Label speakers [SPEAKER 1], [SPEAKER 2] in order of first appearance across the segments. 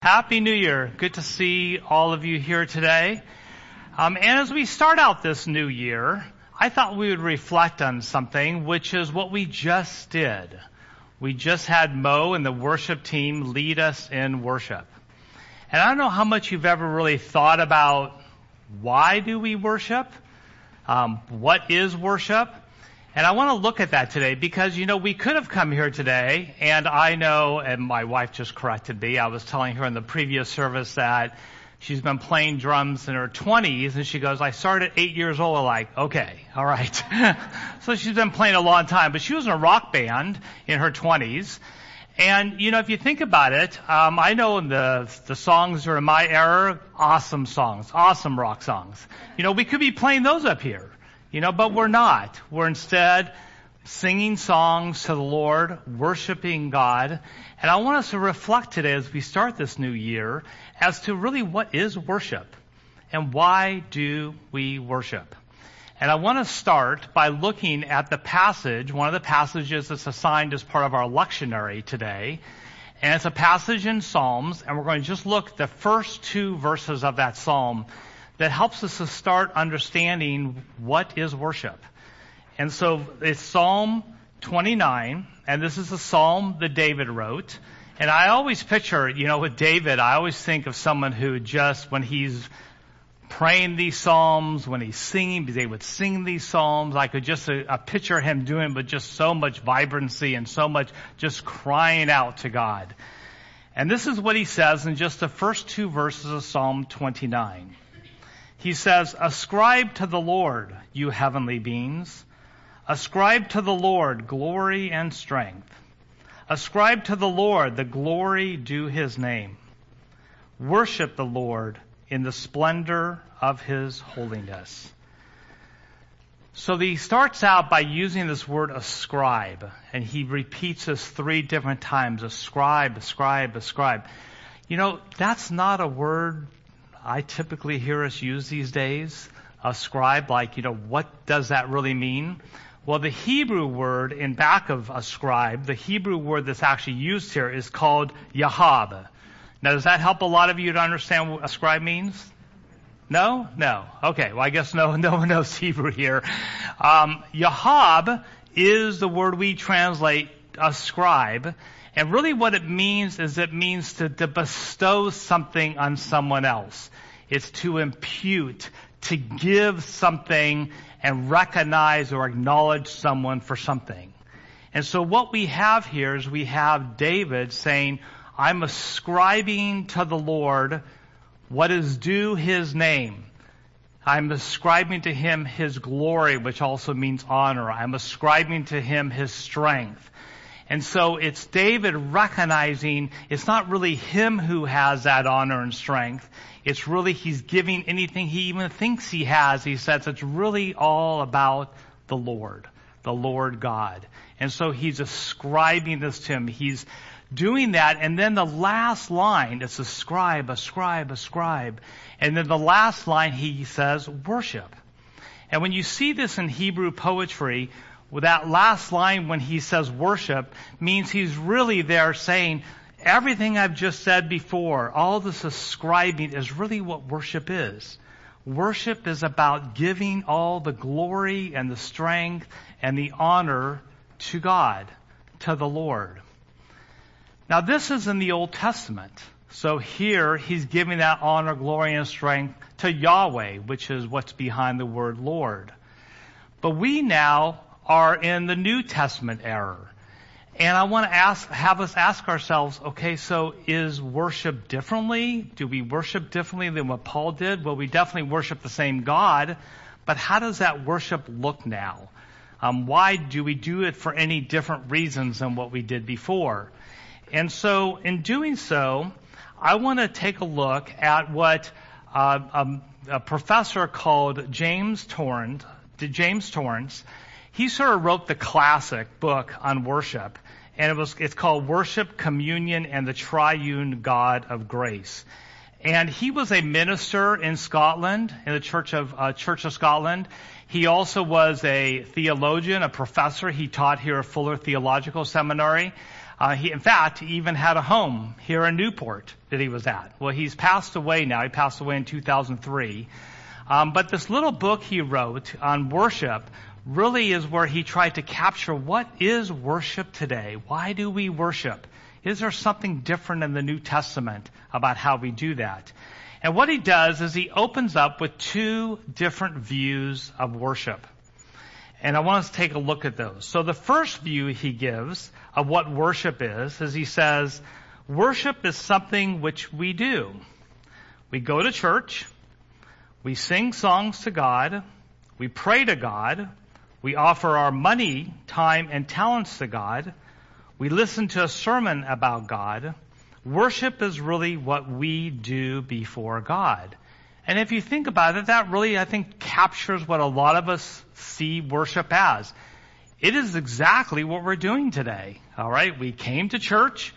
[SPEAKER 1] Happy New Year. Good to see all of you here today. Um, and as we start out this new year, I thought we would reflect on something, which is what we just did. We just had Mo and the worship team lead us in worship. And I don't know how much you've ever really thought about why do we worship? Um, what is worship? And I want to look at that today because, you know, we could have come here today, and I know, and my wife just corrected me, I was telling her in the previous service that she's been playing drums in her 20s, and she goes, I started at eight years old. I'm like, okay, all right. so she's been playing a long time, but she was in a rock band in her 20s. And, you know, if you think about it, um, I know the, the songs are in my era, awesome songs, awesome rock songs. You know, we could be playing those up here. You know, but we're not. We're instead singing songs to the Lord, worshiping God. And I want us to reflect today as we start this new year as to really what is worship and why do we worship. And I want to start by looking at the passage, one of the passages that's assigned as part of our lectionary today. And it's a passage in Psalms, and we're going to just look the first two verses of that psalm that helps us to start understanding what is worship. And so it's Psalm 29, and this is a psalm that David wrote. And I always picture, you know, with David, I always think of someone who just, when he's praying these psalms, when he's singing, they would sing these psalms, I could just uh, picture him doing, but just so much vibrancy and so much just crying out to God. And this is what he says in just the first two verses of Psalm 29 he says, Ascribe to the Lord, you heavenly beings. Ascribe to the Lord glory and strength. Ascribe to the Lord the glory due his name. Worship the Lord in the splendor of his holiness. So he starts out by using this word ascribe, and he repeats this three different times. Ascribe, ascribe, ascribe. You know, that's not a word I typically hear us use these days, ascribe, like, you know, what does that really mean? Well, the Hebrew word in back of ascribe, the Hebrew word that's actually used here is called yahab. Now, does that help a lot of you to understand what ascribe means? No? No. Okay. Well, I guess no, no one knows Hebrew here. Um, yahab is the word we translate ascribe. And really what it means is it means to, to bestow something on someone else. It's to impute, to give something and recognize or acknowledge someone for something. And so what we have here is we have David saying, I'm ascribing to the Lord what is due his name. I'm ascribing to him his glory, which also means honor. I'm ascribing to him his strength. And so it's David recognizing it's not really him who has that honor and strength. It's really he's giving anything he even thinks he has. He says it's really all about the Lord, the Lord God. And so he's ascribing this to him. He's doing that. And then the last line, it's ascribe, ascribe, ascribe. And then the last line he says worship. And when you see this in Hebrew poetry, well, that last line when he says worship means he's really there saying, everything I've just said before, all this ascribing is really what worship is. Worship is about giving all the glory and the strength and the honor to God, to the Lord. Now this is in the Old Testament. So here he's giving that honor, glory, and strength to Yahweh, which is what's behind the word Lord. But we now are in the New Testament era. And I want to ask, have us ask ourselves, okay, so is worship differently? Do we worship differently than what Paul did? Well, we definitely worship the same God, but how does that worship look now? Um, why do we do it for any different reasons than what we did before? And so, in doing so, I want to take a look at what uh, um, a professor called James Torrance, James Torrance, he sort of wrote the classic book on worship, and it was it's called Worship, Communion, and the Triune God of Grace. And he was a minister in Scotland, in the Church of uh, Church of Scotland. He also was a theologian, a professor. He taught here at Fuller Theological Seminary. Uh, he, in fact, he even had a home here in Newport that he was at. Well, he's passed away now. He passed away in 2003. Um, but this little book he wrote on worship really is where he tried to capture what is worship today? Why do we worship? Is there something different in the New Testament about how we do that? And what he does is he opens up with two different views of worship. And I want us to take a look at those. So the first view he gives of what worship is, is he says, worship is something which we do. We go to church, we sing songs to God, we pray to God, we offer our money, time, and talents to God, we listen to a sermon about God. Worship is really what we do before God. And if you think about it, that really, I think, captures what a lot of us see worship as. It is exactly what we're doing today. All right. We came to church.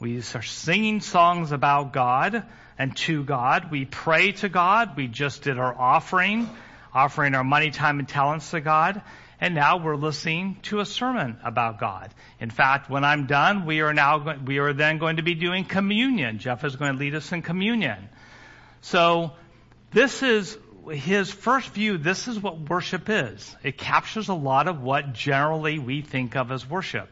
[SPEAKER 1] We are singing songs about God and to God. We pray to God. We just did our offering, offering our money, time, and talents to God. And now we're listening to a sermon about God. In fact, when I'm done, we are now, we are then going to be doing communion. Jeff is going to lead us in communion. So this is his first view. This is what worship is. It captures a lot of what generally we think of as worship.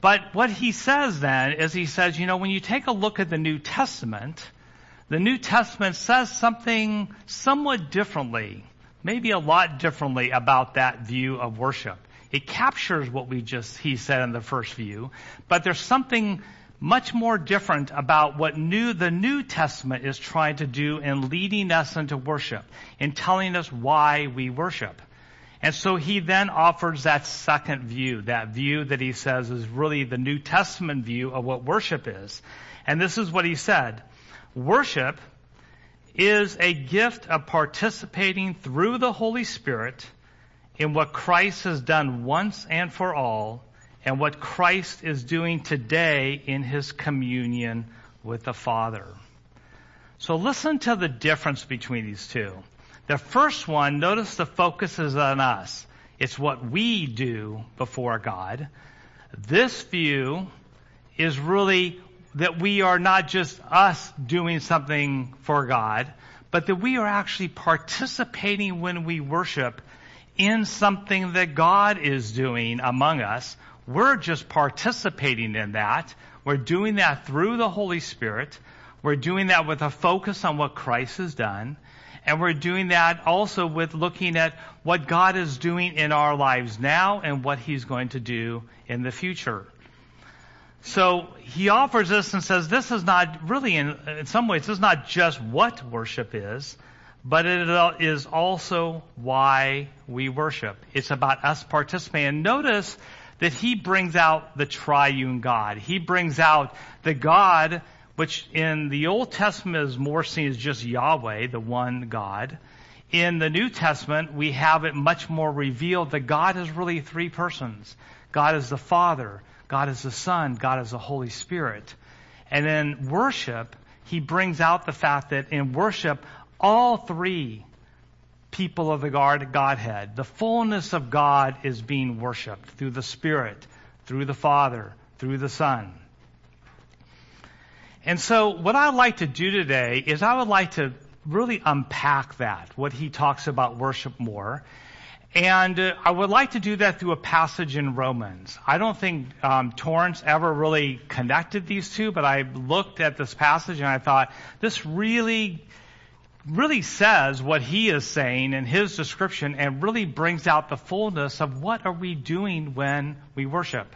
[SPEAKER 1] But what he says then is he says, you know, when you take a look at the New Testament, the New Testament says something somewhat differently, maybe a lot differently about that view of worship. It captures what we just, he said in the first view, but there's something much more different about what new, the New Testament is trying to do in leading us into worship, in telling us why we worship. And so he then offers that second view, that view that he says is really the New Testament view of what worship is. And this is what he said. Worship is a gift of participating through the Holy Spirit in what Christ has done once and for all and what Christ is doing today in his communion with the Father. So listen to the difference between these two. The first one, notice the focus is on us. It's what we do before God. This view is really that we are not just us doing something for God, but that we are actually participating when we worship in something that God is doing among us we're just participating in that. We're doing that through the Holy Spirit. We're doing that with a focus on what Christ has done. And we're doing that also with looking at what God is doing in our lives now and what He's going to do in the future. So he offers this and says this is not really, in, in some ways, this is not just what worship is, but it is also why we worship. It's about us participating. And notice that he brings out the triune God. He brings out the God which in the Old Testament is more seen as just Yahweh, the one God. In the New Testament, we have it much more revealed that God is really three persons. God is the Father, God is the Son, God is the Holy Spirit. And in worship, he brings out the fact that in worship, all three people of the Godhead. The fullness of God is being worshiped through the Spirit, through the Father, through the Son. And so what I'd like to do today is I would like to really unpack that, what he talks about worship more. And uh, I would like to do that through a passage in Romans. I don't think um, Torrance ever really connected these two, but I looked at this passage and I thought this really really says what he is saying in his description and really brings out the fullness of what are we doing when we worship.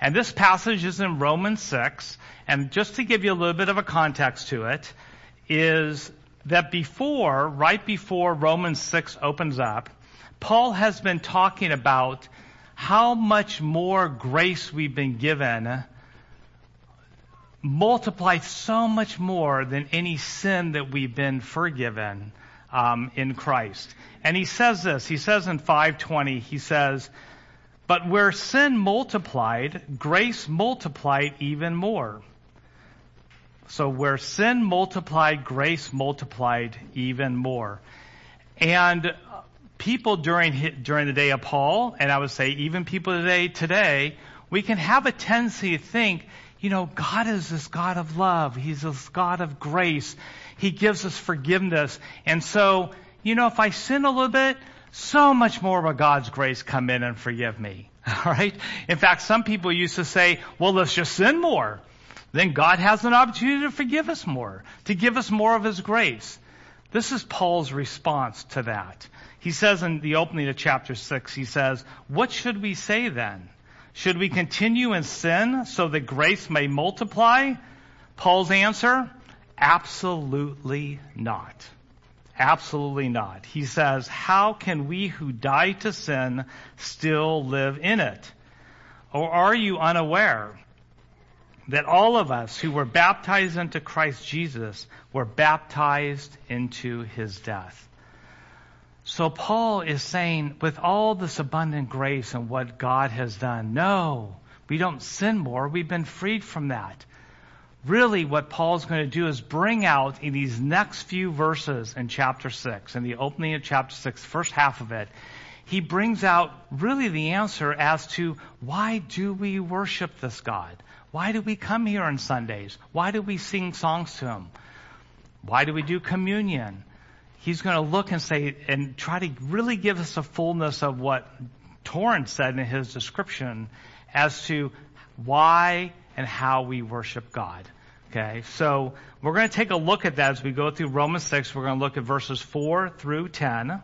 [SPEAKER 1] And this passage is in Romans 6, and just to give you a little bit of a context to it, is that before, right before Romans 6 opens up, Paul has been talking about how much more grace we've been given multiplied so much more than any sin that we've been forgiven um, in Christ. And he says this. He says in 520, he says, "But where sin multiplied, grace multiplied even more." So where sin multiplied, grace multiplied even more. And people during during the day of Paul, and I would say even people today today we can have a tendency to think, you know, God is this God of love. He's this God of grace. He gives us forgiveness. And so, you know, if I sin a little bit, so much more of God's grace come in and forgive me. All right? In fact, some people used to say, well, let's just sin more. Then God has an opportunity to forgive us more, to give us more of His grace. This is Paul's response to that. He says in the opening of chapter 6, he says, What should we say then? Should we continue in sin so that grace may multiply? Paul's answer, absolutely not. Absolutely not. He says, how can we who die to sin still live in it? Or are you unaware that all of us who were baptized into Christ Jesus were baptized into his death? So Paul is saying, with all this abundant grace and what God has done, no, we don't sin more. We've been freed from that. Really, what Paul's going to do is bring out in these next few verses in chapter 6, in the opening of chapter 6, first half of it, he brings out really the answer as to why do we worship this God? Why do we come here on Sundays? Why do we sing songs to Him? Why do we do communion? he's going to look and say, and try to really give us a fullness of what Torrance said in his description as to why and how we worship God. Okay, so we're going to take a look at that as we go through Romans 6. We're going to look at verses 4 through 10.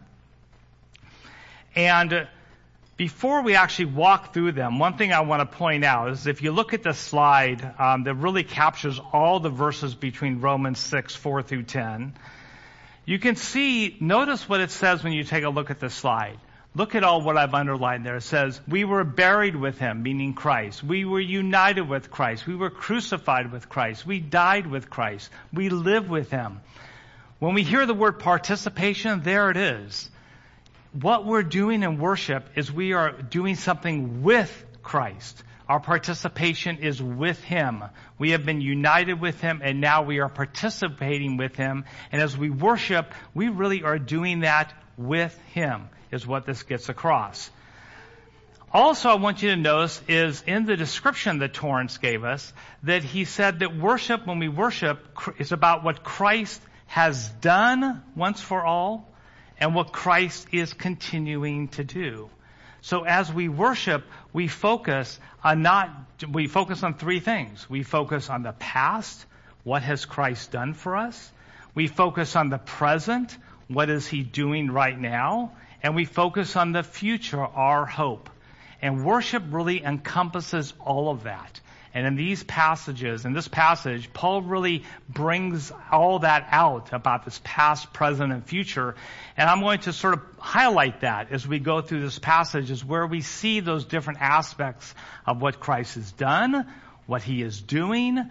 [SPEAKER 1] And before we actually walk through them, one thing I want to point out is if you look at the slide um, that really captures all the verses between Romans 6, 4 through 10, you can see, notice what it says when you take a look at the slide. Look at all what I've underlined there. It says, we were buried with him, meaning Christ. We were united with Christ. We were crucified with Christ. We died with Christ. We live with him. When we hear the word participation, there it is. What we're doing in worship is we are doing something with Christ. Our participation is with Him. We have been united with Him and now we are participating with Him. And as we worship, we really are doing that with Him, is what this gets across. Also, I want you to notice is in the description that Torrance gave us that he said that worship, when we worship, is about what Christ has done once for all and what Christ is continuing to do. So as we worship, we focus on not, we focus on three things. We focus on the past, what has Christ done for us? We focus on the present, what is he doing right now? And we focus on the future, our hope. And worship really encompasses all of that. And in these passages, in this passage, Paul really brings all that out about this past, present, and future. And I'm going to sort of highlight that as we go through this passage is where we see those different aspects of what Christ has done, what he is doing,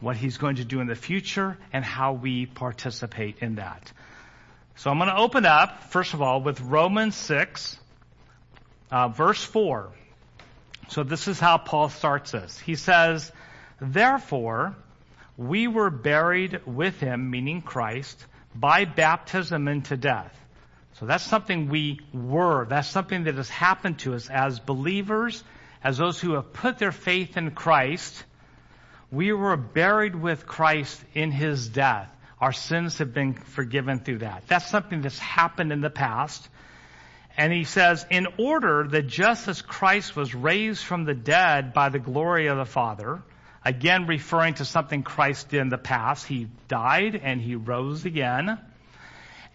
[SPEAKER 1] what he's going to do in the future, and how we participate in that. So I'm going to open up, first of all, with Romans 6, uh, verse 4. So this is how Paul starts this. He says, Therefore, we were buried with him, meaning Christ, by baptism into death. So that's something we were. That's something that has happened to us as believers, as those who have put their faith in Christ. We were buried with Christ in his death. Our sins have been forgiven through that. That's something that's happened in the past. And he says, in order that just as Christ was raised from the dead by the glory of the Father, again referring to something Christ did in the past, he died and he rose again.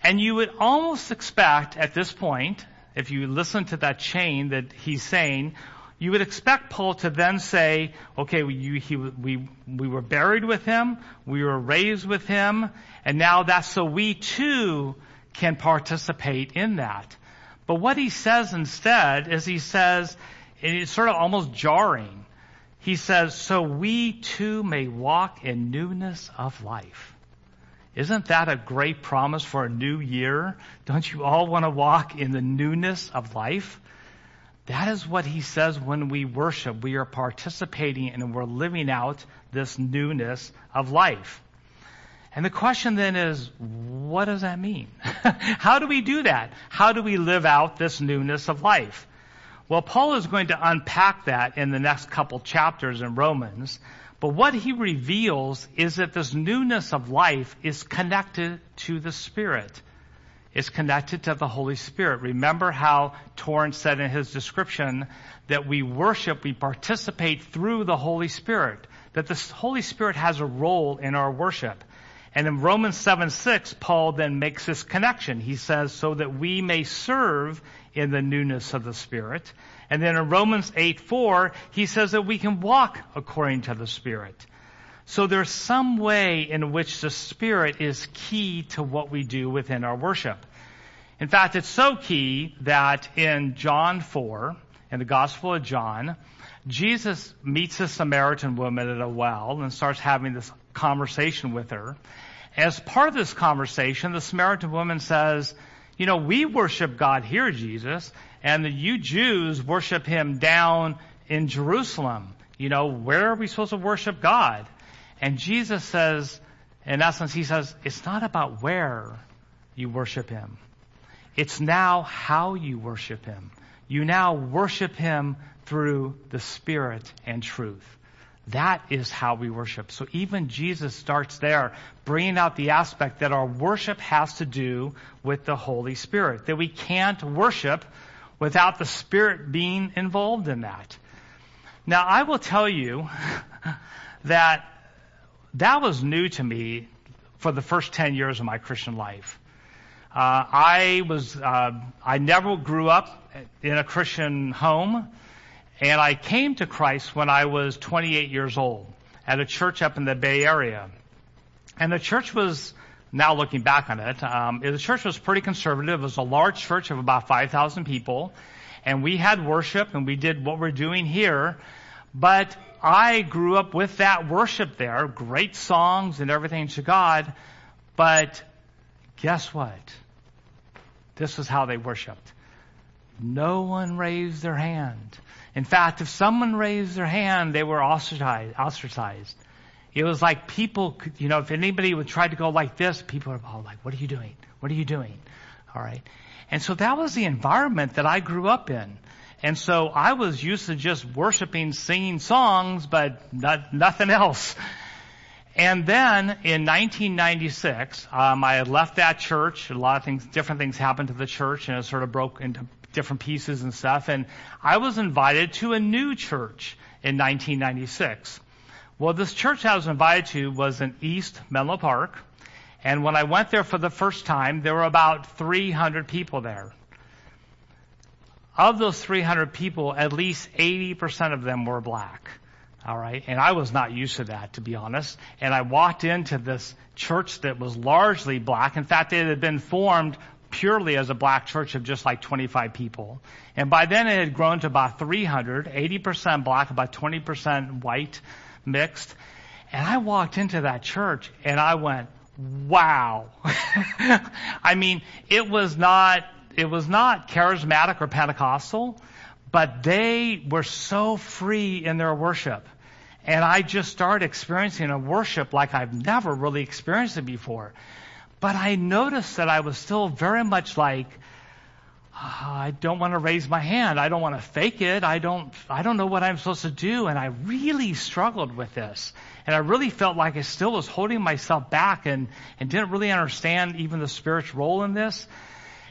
[SPEAKER 1] And you would almost expect at this point, if you listen to that chain that he's saying, you would expect Paul to then say, okay, we, he, we, we were buried with him, we were raised with him, and now that's so we too can participate in that. But what he says instead is he says, and it's sort of almost jarring. He says, so we too may walk in newness of life. Isn't that a great promise for a new year? Don't you all want to walk in the newness of life? That is what he says when we worship. We are participating and we're living out this newness of life. And the question then is, what does that mean? How do we do that? How do we live out this newness of life? Well, Paul is going to unpack that in the next couple chapters in Romans. But what he reveals is that this newness of life is connected to the Spirit. It's connected to the Holy Spirit. Remember how Torrance said in his description that we worship, we participate through the Holy Spirit. That the Holy Spirit has a role in our worship. And in Romans 7 6, Paul then makes this connection. He says, so that we may serve in the newness of the Spirit. And then in Romans 8 4, he says that we can walk according to the Spirit. So there's some way in which the Spirit is key to what we do within our worship. In fact, it's so key that in John 4, in the Gospel of John, Jesus meets a Samaritan woman at a well and starts having this conversation with her. As part of this conversation, the Samaritan woman says, you know, we worship God here, Jesus, and the, you Jews worship him down in Jerusalem. You know, where are we supposed to worship God? And Jesus says, in essence, he says, it's not about where you worship him. It's now how you worship him. You now worship him through the Spirit and truth. That is how we worship. So even Jesus starts there, bringing out the aspect that our worship has to do with the Holy Spirit. That we can't worship without the Spirit being involved in that. Now, I will tell you that that was new to me for the first 10 years of my Christian life. Uh, I was, uh, I never grew up in a Christian home. And I came to Christ when I was 28 years old at a church up in the Bay Area. And the church was, now looking back on it, um, the church was pretty conservative. It was a large church of about 5,000 people. And we had worship and we did what we're doing here. But I grew up with that worship there, great songs and everything to God. But guess what? This is how they worshiped. No one raised their hand. In fact, if someone raised their hand, they were ostracized. ostracized. It was like people, could, you know, if anybody would try to go like this, people are all like, "What are you doing? What are you doing?" All right, and so that was the environment that I grew up in, and so I was used to just worshiping, singing songs, but not, nothing else. And then in 1996, um, I had left that church. A lot of things, different things happened to the church, and it sort of broke into different pieces and stuff. And I was invited to a new church in 1996. Well, this church I was invited to was in East Menlo Park. And when I went there for the first time, there were about 300 people there. Of those 300 people, at least 80% of them were black. All right. And I was not used to that, to be honest. And I walked into this church that was largely black. In fact, it had been formed purely as a black church of just like 25 people. And by then it had grown to about 300, 80% black, about 20% white mixed. And I walked into that church and I went, wow. I mean, it was not, it was not charismatic or Pentecostal, but they were so free in their worship. And I just started experiencing a worship like I've never really experienced it before. But I noticed that I was still very much like, oh, I don't want to raise my hand. I don't want to fake it. I don't, I don't know what I'm supposed to do. And I really struggled with this. And I really felt like I still was holding myself back and, and didn't really understand even the Spirit's role in this.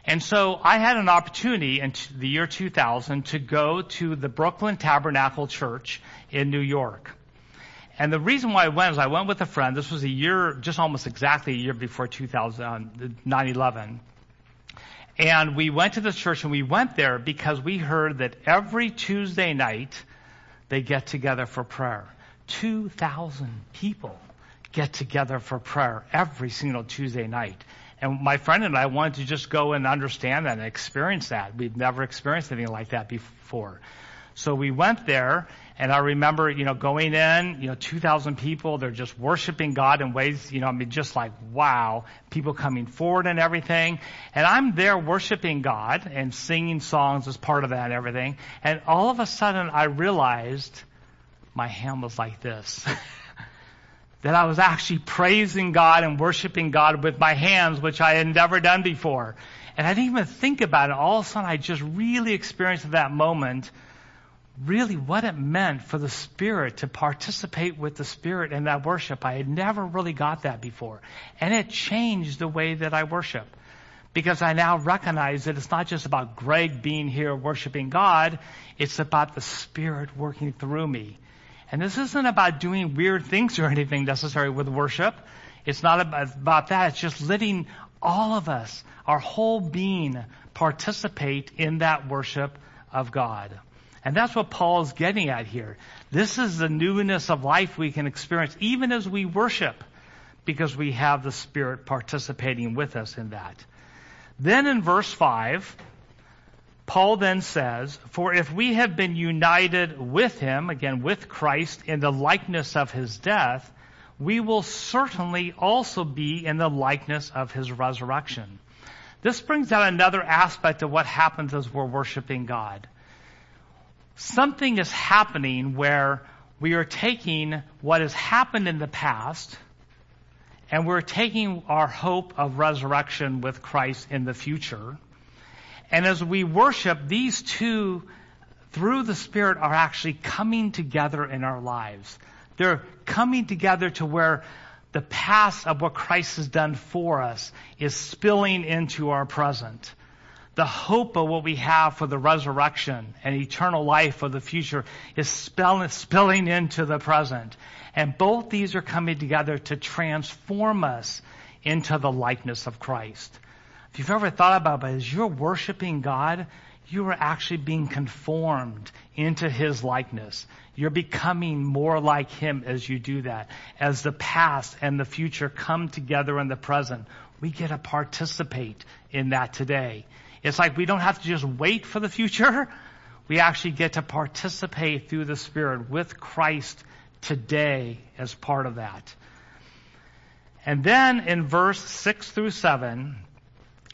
[SPEAKER 1] And so I had an opportunity in the year 2000 to go to the Brooklyn Tabernacle Church in New York. And the reason why I went is I went with a friend. This was a year, just almost exactly a year before 2000, 9/11. Uh, and we went to this church and we went there because we heard that every Tuesday night they get together for prayer. 2,000 people get together for prayer every single Tuesday night. And my friend and I wanted to just go and understand that and experience that. We've never experienced anything like that before. So we went there and I remember, you know, going in, you know, 2,000 people, they're just worshiping God in ways, you know, I mean, just like, wow, people coming forward and everything. And I'm there worshiping God and singing songs as part of that and everything. And all of a sudden I realized my hand was like this. that I was actually praising God and worshiping God with my hands, which I had never done before. And I didn't even think about it. All of a sudden, I just really experienced that moment really what it meant for the Spirit to participate with the Spirit in that worship. I had never really got that before. And it changed the way that I worship. Because I now recognize that it's not just about Greg being here worshiping God, it's about the Spirit working through me. And this isn't about doing weird things or anything necessary with worship. It's not about that. It's just letting all of us, our whole being, participate in that worship of God. And that's what Paul is getting at here. This is the newness of life we can experience even as we worship because we have the Spirit participating with us in that. Then in verse 5, Paul then says, For if we have been united with him, again with Christ, in the likeness of his death, we will certainly also be in the likeness of his resurrection. This brings out another aspect of what happens as we're worshiping God. Something is happening where we are taking what has happened in the past and we're taking our hope of resurrection with Christ in the future and as we worship, these two, through the Spirit, are actually coming together in our lives. They're coming together to where the past of what Christ has done for us is spilling into our present. The hope of what we have for the resurrection and eternal life of the future is spilling into the present. And both these are coming together to transform us into the likeness of Christ. If you've ever thought about it, as you're worshiping God, you are actually being conformed into His likeness. You're becoming more like Him as you do that. As the past and the future come together in the present, we get to participate in that today. It's like we don't have to just wait for the future. We actually get to participate through the Spirit with Christ today as part of that. And then in verse 6 through 7,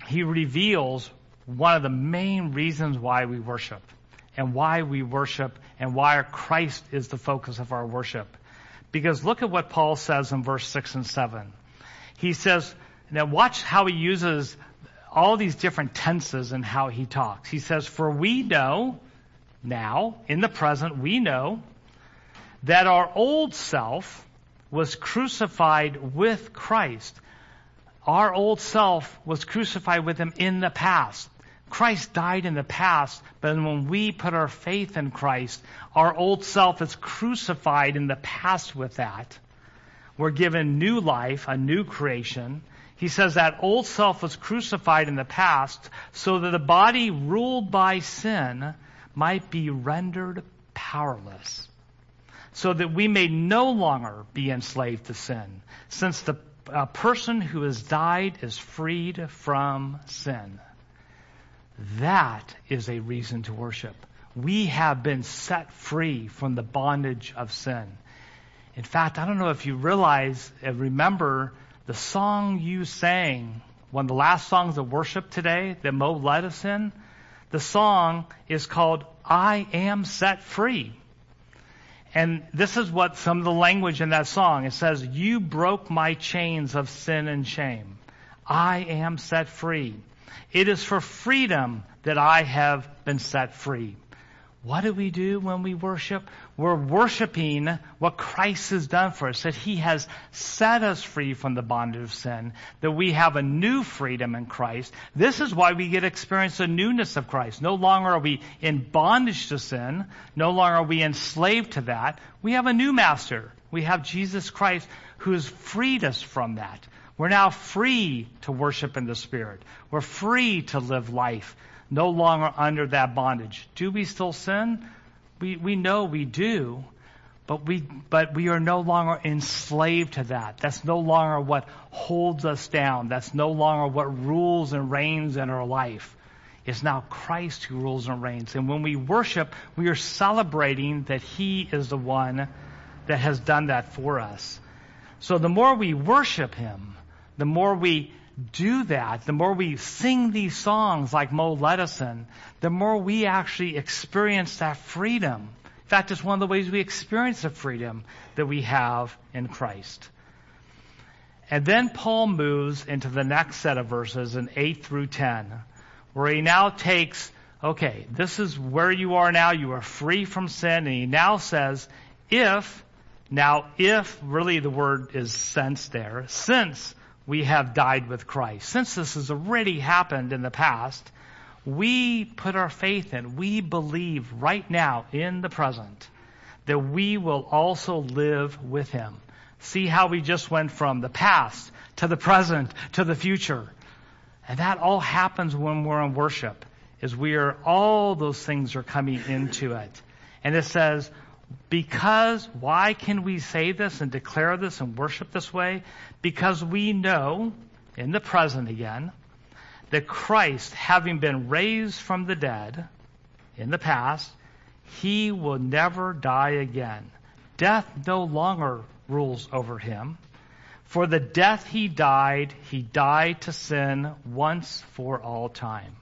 [SPEAKER 1] he reveals one of the main reasons why we worship and why we worship and why Christ is the focus of our worship. Because look at what Paul says in verse 6 and 7. He says, now watch how he uses all these different tenses and how he talks. He says, for we know now, in the present, we know that our old self was crucified with Christ our old self was crucified with him in the past. Christ died in the past, but when we put our faith in Christ, our old self is crucified in the past with that. We're given new life, a new creation. He says that old self was crucified in the past so that the body ruled by sin might be rendered powerless. So that we may no longer be enslaved to sin, since the person who has died is freed from sin. That is a reason to worship. We have been set free from the bondage of sin. In fact, I don't know if you realize, uh, remember the song you sang, one of the last songs of worship today that Mo led us in. The song is called I Am Set Free. And this is what some of the language in that song. It says, You broke my chains of sin and shame. I am set free. It is for freedom that I have been set free. What do we do when we worship? We're worshiping what Christ has done for us, that He has set us free from the bondage of sin, that we have a new freedom in Christ. This is why we get to experience the newness of Christ. No longer are we in bondage to sin. No longer are we enslaved to that. We have a new master. We have Jesus Christ who has freed us from that. We're now free to worship in the Spirit. We're free to live life no longer under that bondage. Do we still sin? We, we know we do, but we, but we are no longer enslaved to that. That's no longer what holds us down. That's no longer what rules and reigns in our life. It's now Christ who rules and reigns. And when we worship, we are celebrating that He is the one that has done that for us. So the more we worship Him, the more we do that, the more we sing these songs like Mo led us in, the more we actually experience that freedom. In fact, it's one of the ways we experience the freedom that we have in Christ. And then Paul moves into the next set of verses in 8 through 10, where he now takes, okay, this is where you are now. You are free from sin. And he now says, if, now if, really the word is since there, since we have died with Christ, since this has already happened in the past, we put our faith in, we believe right now in the present that we will also live with him. See how we just went from the past to the present to the future. And that all happens when we're in worship, is we are, all those things are coming into it. And it says, because, why can we say this and declare this and worship this way? Because we know, in the present again, that Christ, having been raised from the dead in the past, he will never die again. Death no longer rules over him. For the death he died, he died to sin once for all time.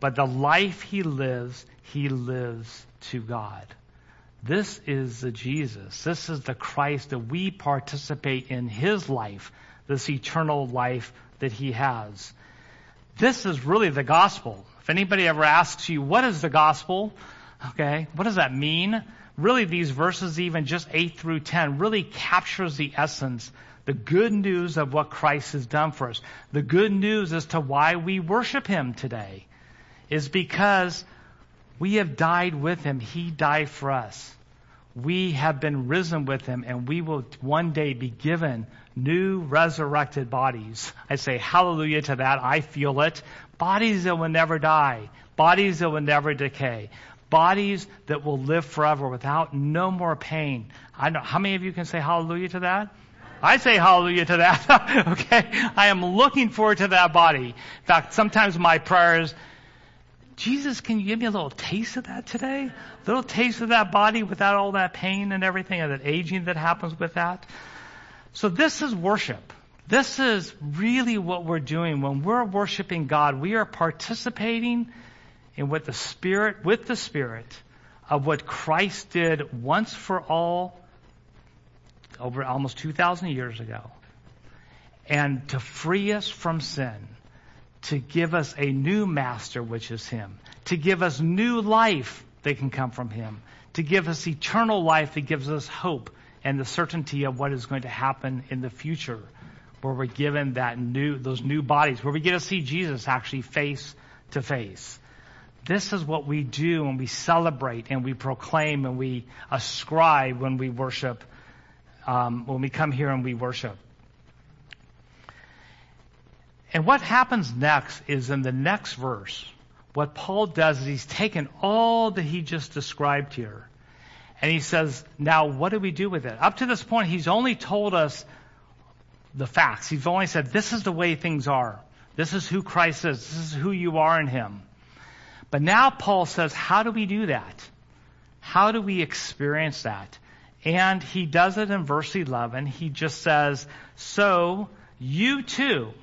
[SPEAKER 1] But the life he lives, he lives to God. This is the Jesus. This is the Christ that we participate in his life, this eternal life that he has. This is really the gospel. If anybody ever asks you, what is the gospel? Okay, what does that mean? Really, these verses, even just 8 through 10, really captures the essence the good news of what Christ has done for us. The good news as to why we worship Him today is because we have died with Him. He died for us. We have been risen with Him and we will one day be given new resurrected bodies. I say hallelujah to that. I feel it. Bodies that will never die. Bodies that will never decay. Bodies that will live forever without no more pain. I know, how many of you can say hallelujah to that? I say hallelujah to that. okay? I am looking forward to that body. In fact, sometimes my prayers, Jesus, can you give me a little taste of that today? A little taste of that body without all that pain and everything and that aging that happens with that? So this is worship. This is really what we're doing. When we're worshiping God, we are participating in what the Spirit, with the Spirit, of what Christ did once for all over almost 2,000 years ago, and to free us from sin, to give us a new master, which is Him, to give us new life that can come from Him, to give us eternal life that gives us hope and the certainty of what is going to happen in the future, where we're given that new, those new bodies, where we get to see Jesus actually face to face. This is what we do when we celebrate and we proclaim and we ascribe when we worship um, when we come here and we worship. And what happens next is in the next verse, what Paul does is he's taken all that he just described here. And he says, now what do we do with it? Up to this point, he's only told us the facts. He's only said, this is the way things are. This is who Christ is. This is who you are in him. But now Paul says, how do we do that? How do we experience that? And he does it in verse 11. He just says, So you too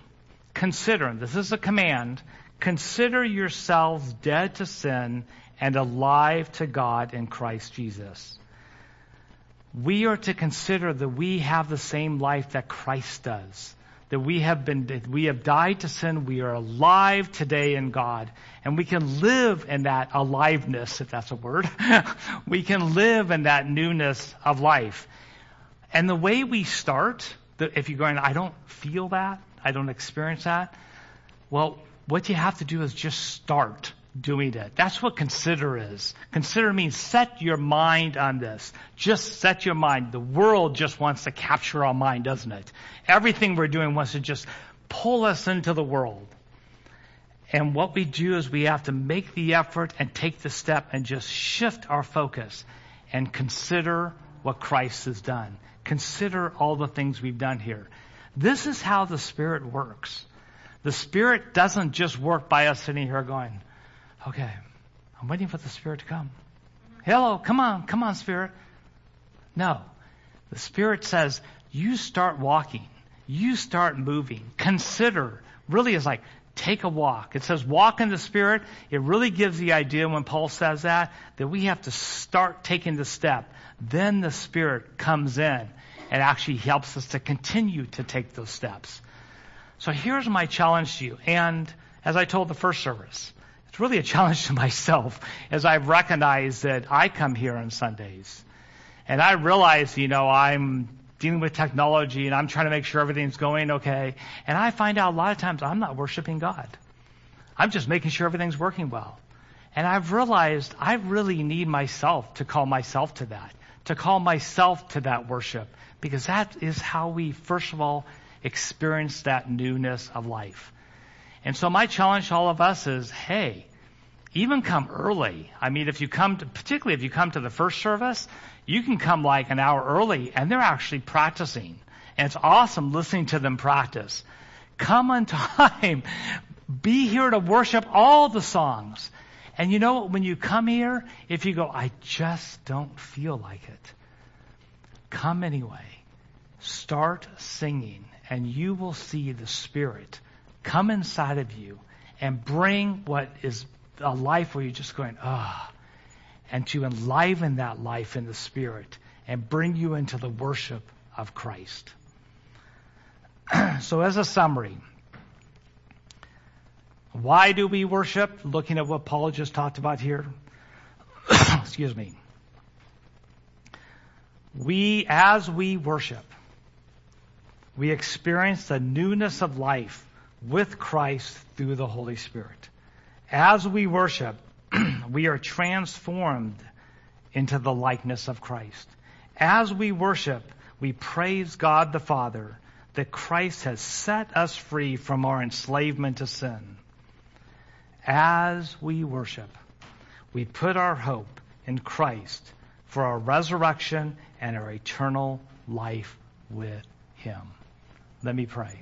[SPEAKER 1] consider, this is a command, consider yourselves dead to sin and alive to God in Christ Jesus. We are to consider that we have the same life that Christ does that we have been, we have died to sin. We are alive today in God. And we can live in that aliveness, if that's a word. we can live in that newness of life. And the way we start, if you're going, I don't feel that, I don't experience that, well, what you have to do is just start doing it. That's what consider is. Consider means set your mind on this. Just set your mind. The world just wants to capture our mind, doesn't it? Everything we're doing wants to just pull us into the world. And what we do is we have to make the effort and take the step and just shift our focus and consider what Christ has done. Consider all the things we've done here. This is how the Spirit works. The Spirit doesn't just work by us sitting here going, Okay, I'm waiting for the Spirit to come. Hello, come on, come on, Spirit. No. The Spirit says, you start walking. You start moving. Consider. Really is like, take a walk. It says walk in the Spirit. It really gives the idea when Paul says that, that we have to start taking the step. Then the Spirit comes in and actually helps us to continue to take those steps. So here's my challenge to you. And as I told the first service, it's really a challenge to myself as I've recognized that I come here on Sundays. And I realize, you know, I'm dealing with technology and I'm trying to make sure everything's going okay. And I find out a lot of times I'm not worshiping God. I'm just making sure everything's working well. And I've realized I really need myself to call myself to that, to call myself to that worship, because that is how we, first of all, experience that newness of life. And so my challenge to all of us is, hey, even come early. I mean, if you come to, particularly if you come to the first service, you can come like an hour early and they're actually practicing. And it's awesome listening to them practice. Come on time. Be here to worship all the songs. And you know, when you come here, if you go, I just don't feel like it, come anyway. Start singing and you will see the Spirit come inside of you and bring what is a life where you're just going, ah, oh, and to enliven that life in the Spirit and bring you into the worship of Christ. so, as a summary, why do we worship? Looking at what Paul just talked about here. Excuse me. We, as we worship, we experience the newness of life with Christ through the Holy Spirit. As we worship, we are transformed into the likeness of Christ. As we worship, we praise God the Father that Christ has set us free from our enslavement to sin. As we worship, we put our hope in Christ for our resurrection and our eternal life with Him. Let me pray.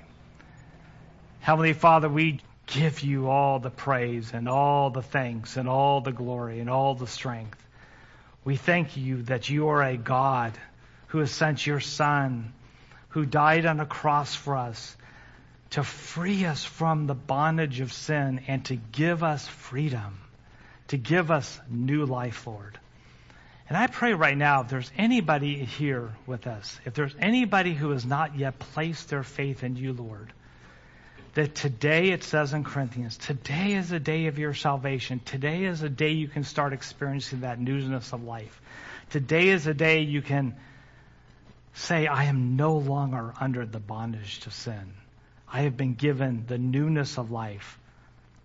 [SPEAKER 1] Heavenly Father, we give you all the praise and all the thanks and all the glory and all the strength. We thank you that you are a God who has sent your Son, who died on a cross for us to free us from the bondage of sin and to give us freedom, to give us new life, Lord. And I pray right now, if there's anybody here with us, if there's anybody who has not yet placed their faith in you, Lord, that today it says in Corinthians, today is a day of your salvation. Today is a day you can start experiencing that newness of life. Today is a day you can say, I am no longer under the bondage to sin. I have been given the newness of life.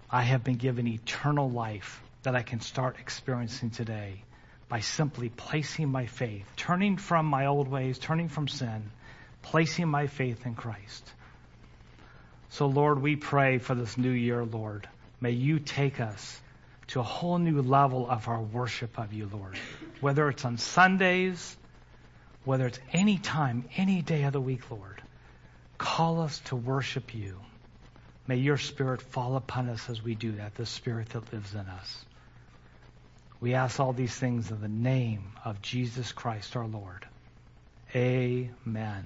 [SPEAKER 1] I have been given eternal life that I can start experiencing today by simply placing my faith, turning from my old ways, turning from sin, placing my faith in Christ. So, Lord, we pray for this new year, Lord. May you take us to a whole new level of our worship of you, Lord. Whether it's on Sundays, whether it's any time, any day of the week, Lord. Call us to worship you. May your Spirit fall upon us as we do that, the Spirit that lives in us. We ask all these things in the name of Jesus Christ our Lord. Amen.